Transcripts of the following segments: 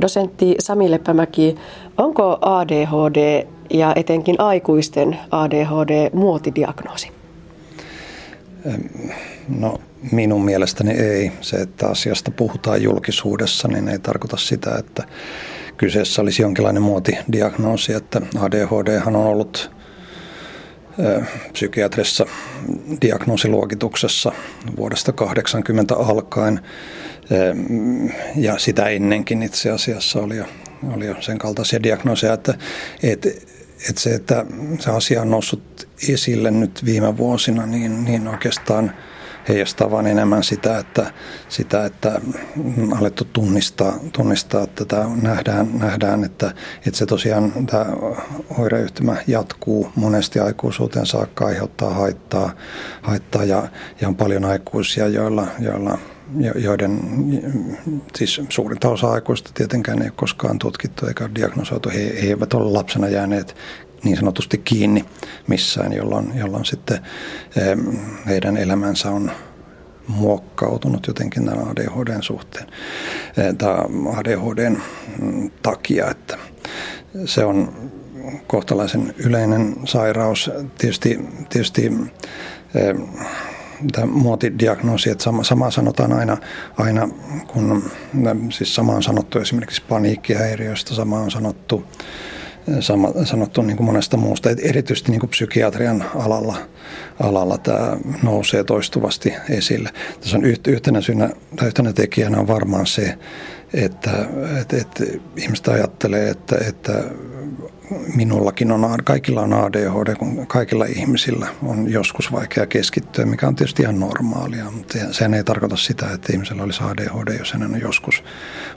Dosentti Sami Leppämäki, onko ADHD ja etenkin aikuisten ADHD muotidiagnoosi? No minun mielestäni ei. Se, että asiasta puhutaan julkisuudessa, niin ei tarkoita sitä, että kyseessä olisi jonkinlainen muotidiagnoosi, että ADHD on ollut psykiatrissa diagnoosiluokituksessa vuodesta 80 alkaen. Ja sitä ennenkin itse asiassa oli jo, oli jo sen kaltaisia diagnooseja, että, että, että se, että se asia on noussut esille nyt viime vuosina, niin, niin oikeastaan – heijastaa vain enemmän sitä, että, sitä, että on alettu tunnistaa, tunnistaa että tämä nähdään, nähdään että, että se tosiaan tämä oireyhtymä jatkuu monesti aikuisuuteen saakka, aiheuttaa haittaa, haittaa ja, ja on paljon aikuisia, joilla, joilla joiden, siis suurinta osa aikuista tietenkään ei ole koskaan tutkittu eikä diagnosoitu. He, he eivät ole lapsena jääneet niin sanotusti kiinni missään, jolloin, jolloin sitten heidän elämänsä on muokkautunut jotenkin tämän ADHDn suhteen, tai ADHDn mm, takia, että se on kohtalaisen yleinen sairaus. Tietysti, tietysti tämä muotidiagnoosi, että sama, sama sanotaan aina, aina kun, siis sama on sanottu esimerkiksi paniikkihäiriöistä, sama on sanottu sama, sanottu niin kuin monesta muusta. Erityisesti niin kuin psykiatrian alalla, alalla tämä nousee toistuvasti esille. Tässä on yhtenä, syynä, tai yhtenä tekijänä on varmaan se, että, että, että ihmiset ajattelee, että, että minullakin on, kaikilla on ADHD, kun kaikilla ihmisillä on joskus vaikea keskittyä, mikä on tietysti ihan normaalia, mutta sehän ei tarkoita sitä, että ihmisellä olisi ADHD, jos hänen on joskus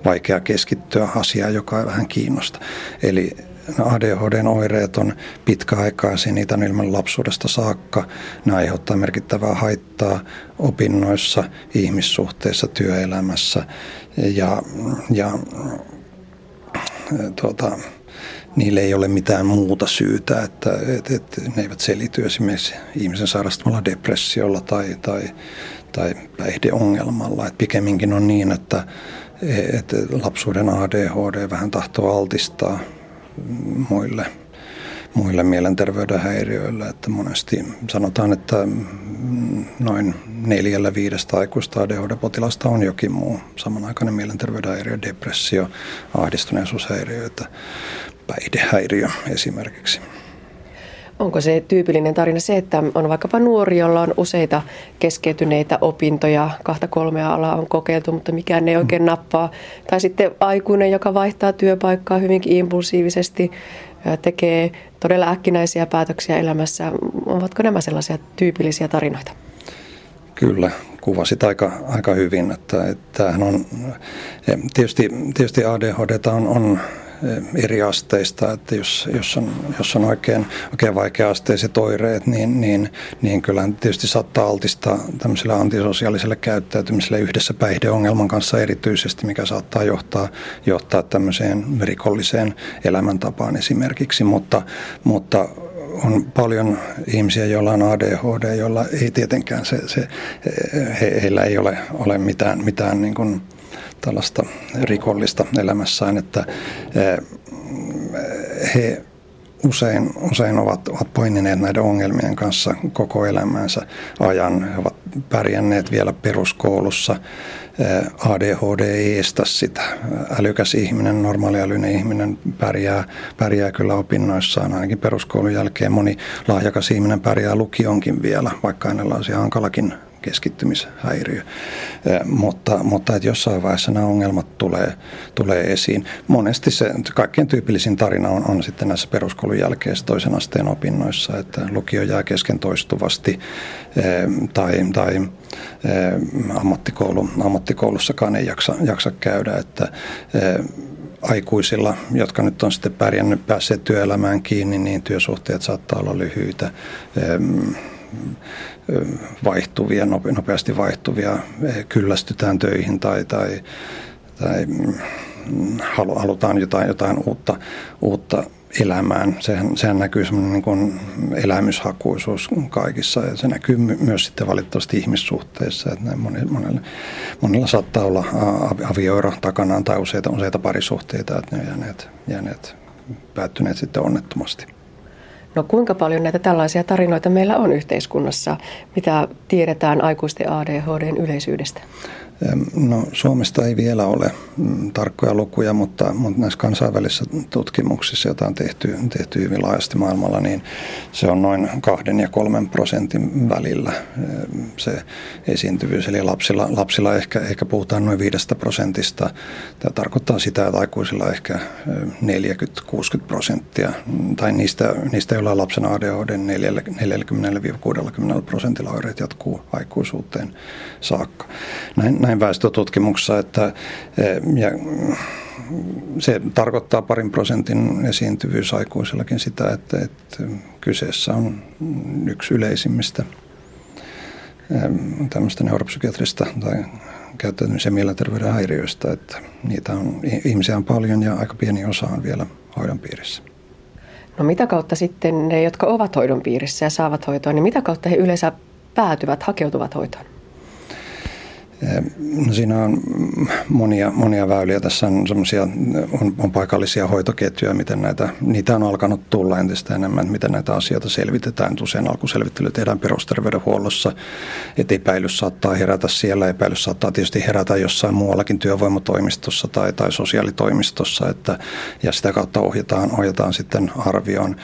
vaikea keskittyä asiaan, joka ei vähän kiinnosta. Eli ADHDn oireet on pitkäaikaisia, niitä on ilman lapsuudesta saakka. Ne aiheuttaa merkittävää haittaa opinnoissa, ihmissuhteissa, työelämässä ja, ja tuota, niille ei ole mitään muuta syytä, että, että, että ne eivät selity esimerkiksi ihmisen sairastamalla depressiolla tai, tai, tai päihdeongelmalla. Että pikemminkin on niin, että, että lapsuuden ADHD vähän tahtoo altistaa muille, muille mielenterveyden häiriöille. Että monesti sanotaan, että noin neljällä viidestä aikuista ADHD-potilasta on jokin muu samanaikainen mielenterveyden häiriö, depressio, ahdistuneisuushäiriö, päihdehäiriö esimerkiksi. Onko se tyypillinen tarina se, että on vaikkapa nuori, jolla on useita keskeytyneitä opintoja, kahta kolmea alaa on kokeiltu, mutta mikään ei oikein nappaa. Tai sitten aikuinen, joka vaihtaa työpaikkaa hyvinkin impulsiivisesti, tekee todella äkkinäisiä päätöksiä elämässä. Ovatko nämä sellaisia tyypillisiä tarinoita? Kyllä, kuvasit aika, aika hyvin. Että, että on, tietysti, tietysti ADHD on, on eri asteista, että jos, jos, on, jos on oikein, oikein vaikea-asteiset oireet, niin, niin, niin kyllä tietysti saattaa altistaa tämmöiselle antisosiaaliselle käyttäytymiselle yhdessä päihdeongelman kanssa erityisesti, mikä saattaa johtaa, johtaa tämmöiseen rikolliseen elämäntapaan esimerkiksi, mutta, mutta on paljon ihmisiä, joilla on ADHD, joilla ei tietenkään se, se he, heillä ei ole, ole mitään, mitään niin kuin tällaista rikollista elämässään, että eh, he usein, usein ovat, ovat painineet näiden ongelmien kanssa koko elämänsä ajan. He ovat pärjänneet vielä peruskoulussa. Eh, ADHD ei estä sitä. Älykäs ihminen, normaaliälyinen ihminen pärjää, pärjää kyllä opinnoissaan. Ainakin peruskoulun jälkeen moni lahjakas ihminen pärjää lukionkin vielä, vaikka hänellä olisi hankalakin keskittymishäiriö. Mutta, mutta että jossain vaiheessa nämä ongelmat tulee, tulee esiin. Monesti se kaikkein tyypillisin tarina on, on sitten näissä peruskoulun jälkeisissä toisen asteen opinnoissa, että lukio jää kesken toistuvasti tai, tai ammattikoulu, ammattikoulussakaan ei jaksa, jaksa käydä, että aikuisilla, jotka nyt on sitten pärjännyt, päässeet työelämään kiinni, niin työsuhteet saattaa olla lyhyitä vaihtuvia, nopeasti vaihtuvia, kyllästytään töihin tai, tai, tai mm, halutaan jotain, jotain uutta, uutta elämään. Sehän, sehän näkyy semmoinen niin elämyshakuisuus kaikissa ja se näkyy myös sitten valitettavasti ihmissuhteissa. Että monella, monella, monella saattaa olla avioero takanaan tai useita, useita parisuhteita, että ne on jääneet, jääneet päättyneet sitten onnettomasti. No kuinka paljon näitä tällaisia tarinoita meillä on yhteiskunnassa? Mitä tiedetään aikuisten ADHDn yleisyydestä? No, Suomesta ei vielä ole mm, tarkkoja lukuja, mutta, mutta näissä kansainvälisissä tutkimuksissa, joita on tehty, tehty hyvin laajasti maailmalla, niin se on noin kahden ja kolmen prosentin välillä se esiintyvyys. Eli lapsilla, lapsilla ehkä, ehkä puhutaan noin viidestä prosentista. Tämä tarkoittaa sitä, että aikuisilla ehkä 40-60 prosenttia, tai niistä, niistä joilla on lapsen ADHD 40-60 prosentilla oireet jatkuu aikuisuuteen saakka. Näin, näin väestötutkimuksessa, että eh, ja se tarkoittaa parin prosentin esiintyvyys aikuisillakin sitä, että, että kyseessä on yksi yleisimmistä eh, tämmöistä neuropsykiatrista tai käyttäytymisen mielenterveyden häiriöistä, että niitä on, ihmisiä on paljon ja aika pieni osa on vielä hoidon piirissä. No mitä kautta sitten ne, jotka ovat hoidon piirissä ja saavat hoitoa, niin mitä kautta he yleensä päätyvät, hakeutuvat hoitoon? No siinä on monia, monia väyliä. Tässä on, on, on paikallisia hoitoketjuja, miten näitä, niitä on alkanut tulla entistä enemmän, että miten näitä asioita selvitetään. Usein alkuselvittely tehdään perusterveydenhuollossa, että epäilys saattaa herätä siellä, epäilys saattaa tietysti herätä jossain muuallakin työvoimatoimistossa tai, tai sosiaalitoimistossa, että, ja sitä kautta ohjataan, ohjataan sitten arvioon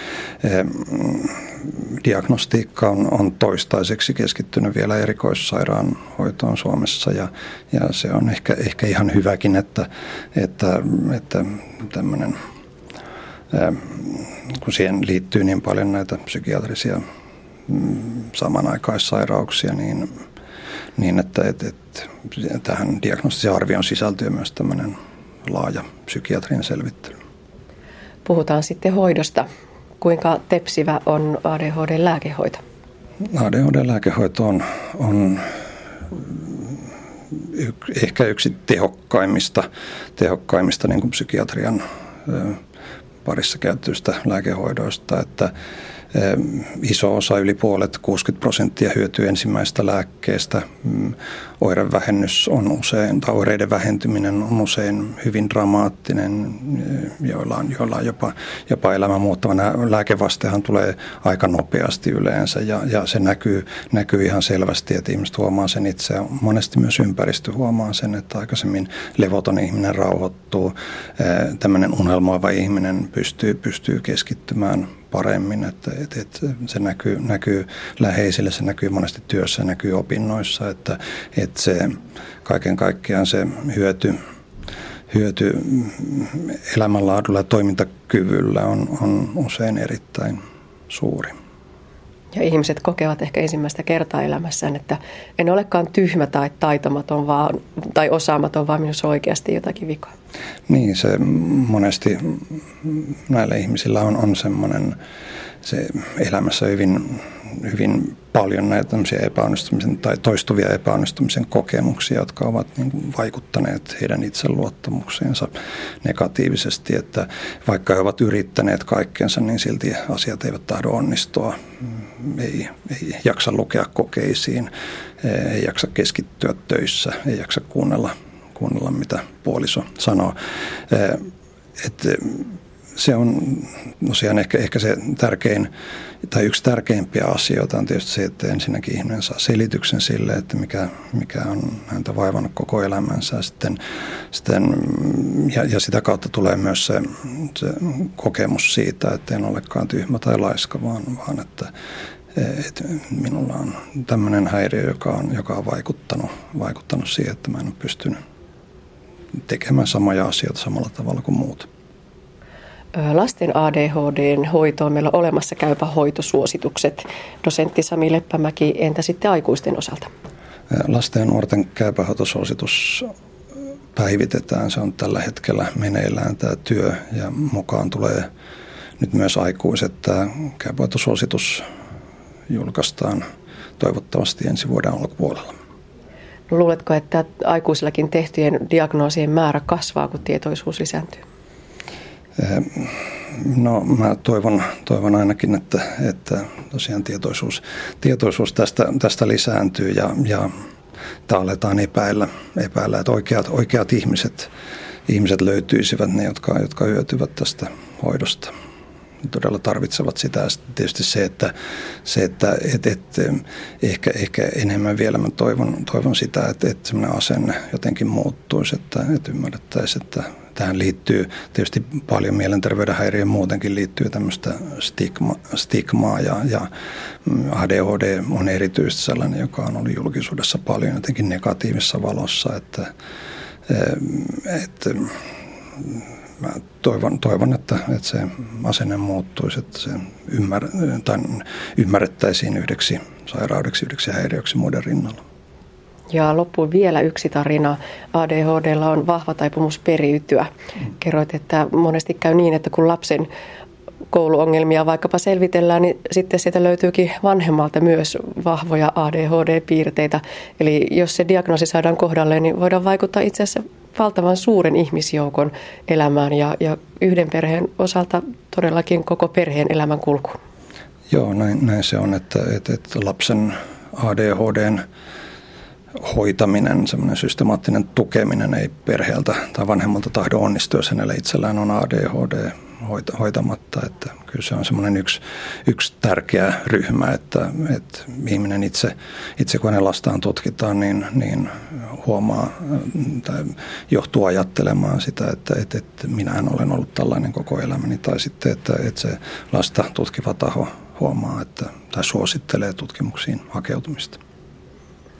diagnostiikka on, on toistaiseksi keskittynyt vielä erikoissairaanhoitoon Suomessa ja, ja se on ehkä, ehkä ihan hyväkin, että, että, että tämmöinen, kun siihen liittyy niin paljon näitä psykiatrisia mm, samanaikaissairauksia, niin, niin että, että, että tähän diagnostisen arvioon sisältyy myös tämmöinen laaja psykiatrinen selvittely. Puhutaan sitten hoidosta kuinka tepsivä on ADHD-lääkehoito? ADHD-lääkehoito on, on ehkä yksi tehokkaimmista, tehokkaimmista niin kuin psykiatrian parissa käytetyistä lääkehoidoista, että iso osa, yli puolet, 60 prosenttia hyötyy ensimmäistä lääkkeestä. Mm, oirevähennys on usein, tai oireiden vähentyminen on usein hyvin dramaattinen, joilla on, joilla on jopa, jopa elämän muuttava. Lääkevastehan tulee aika nopeasti yleensä ja, ja se näkyy, näkyy ihan selvästi, että ihmiset huomaa sen itse. Monesti myös ympäristö huomaa sen, että aikaisemmin levoton ihminen rauhoittuu, tämmöinen unelmoiva ihminen pystyy, pystyy keskittymään paremmin. Että, että, että se näkyy, näkyy läheisille, se näkyy monesti työssä, näkyy opinnoissa, että, että se kaiken kaikkiaan se hyöty, hyöty elämänlaadulla ja toimintakyvyllä on, on usein erittäin suuri. Ja ihmiset kokevat ehkä ensimmäistä kertaa elämässään, että en olekaan tyhmä tai taitamaton vaan, tai osaamaton, vaan minussa oikeasti jotakin vikaa. Niin, se monesti näillä ihmisillä on, on semmoinen se elämässä hyvin, hyvin paljon näitä epäonnistumisen tai toistuvia epäonnistumisen kokemuksia, jotka ovat niin kuin vaikuttaneet heidän itseluottamukseensa negatiivisesti, että vaikka he ovat yrittäneet kaikkensa, niin silti asiat eivät tahdo onnistua. Ei, ei jaksa lukea kokeisiin, ei jaksa keskittyä töissä, ei jaksa kuunnella, kuunnella mitä puoliso sanoo. Että se on tosiaan ehkä, ehkä se tärkein tai yksi tärkeimpiä asioita on tietysti se, että ensinnäkin ihminen saa selityksen sille, että mikä, mikä on häntä vaivannut koko elämänsä. Sitten, sitten, ja, ja sitä kautta tulee myös se, se kokemus siitä, että en olekaan tyhmä tai laiska, vaan, vaan että, että minulla on tämmöinen häiriö, joka on, joka on vaikuttanut, vaikuttanut siihen, että mä en ole pystynyt tekemään samoja asioita samalla tavalla kuin muut. Lasten ADHDn hoitoon meillä on olemassa käypä hoitosuositukset. Dosentti Sami Leppämäki, entä sitten aikuisten osalta? Lasten ja nuorten käypähoitosuositus päivitetään. Se on tällä hetkellä meneillään tämä työ ja mukaan tulee nyt myös aikuiset. Tämä käypähoitosuositus julkaistaan toivottavasti ensi vuoden alkupuolella. Luuletko, että aikuisillakin tehtyjen diagnoosien määrä kasvaa, kun tietoisuus lisääntyy? No mä toivon, toivon ainakin, että, että tosiaan tietoisuus, tietoisuus tästä, tästä lisääntyy ja, ja aletaan epäillä, epäillä, että oikeat, oikeat ihmiset, ihmiset löytyisivät, ne jotka, jotka hyötyvät tästä hoidosta todella tarvitsevat sitä. Tietysti se, että, se, että et, et, ehkä, ehkä enemmän vielä mä toivon, toivon sitä, että, että semmoinen asenne jotenkin muuttuisi, että, että ymmärrettäisiin, että tähän liittyy tietysti paljon mielenterveyden häiriöön muutenkin liittyy tämmöistä stigma, stigmaa ja, ja ADHD on erityisesti sellainen, joka on ollut julkisuudessa paljon jotenkin negatiivisessa valossa, että, että mä toivon, toivon että, että se asenne muuttuisi, että se ymmär, tai ymmärrettäisiin yhdeksi sairaudeksi, yhdeksi häiriöksi muiden rinnalla. Ja loppuun vielä yksi tarina. ADHDlla on vahva taipumus periytyä. Kerroit, että monesti käy niin, että kun lapsen kouluongelmia vaikkapa selvitellään, niin sitten sieltä löytyykin vanhemmalta myös vahvoja ADHD-piirteitä. Eli jos se diagnoosi saadaan kohdalleen, niin voidaan vaikuttaa itse asiassa valtavan suuren ihmisjoukon elämään ja, ja yhden perheen osalta todellakin koko perheen elämän kulku. Joo, näin, näin se on, että, että, että lapsen ADHDn hoitaminen, semmoinen systemaattinen tukeminen ei perheeltä tai vanhemmalta tahdo onnistua, jos hänellä itsellään on ADHD hoitamatta. Että kyllä se on semmoinen yksi, yksi tärkeä ryhmä, että, että ihminen itse, itse kun hänen lastaan tutkitaan, niin, niin huomaa tai johtuu ajattelemaan sitä, että, että, että minähän olen ollut tällainen koko elämäni. Tai sitten, että, että se lasta tutkiva taho huomaa että, tai suosittelee tutkimuksiin hakeutumista.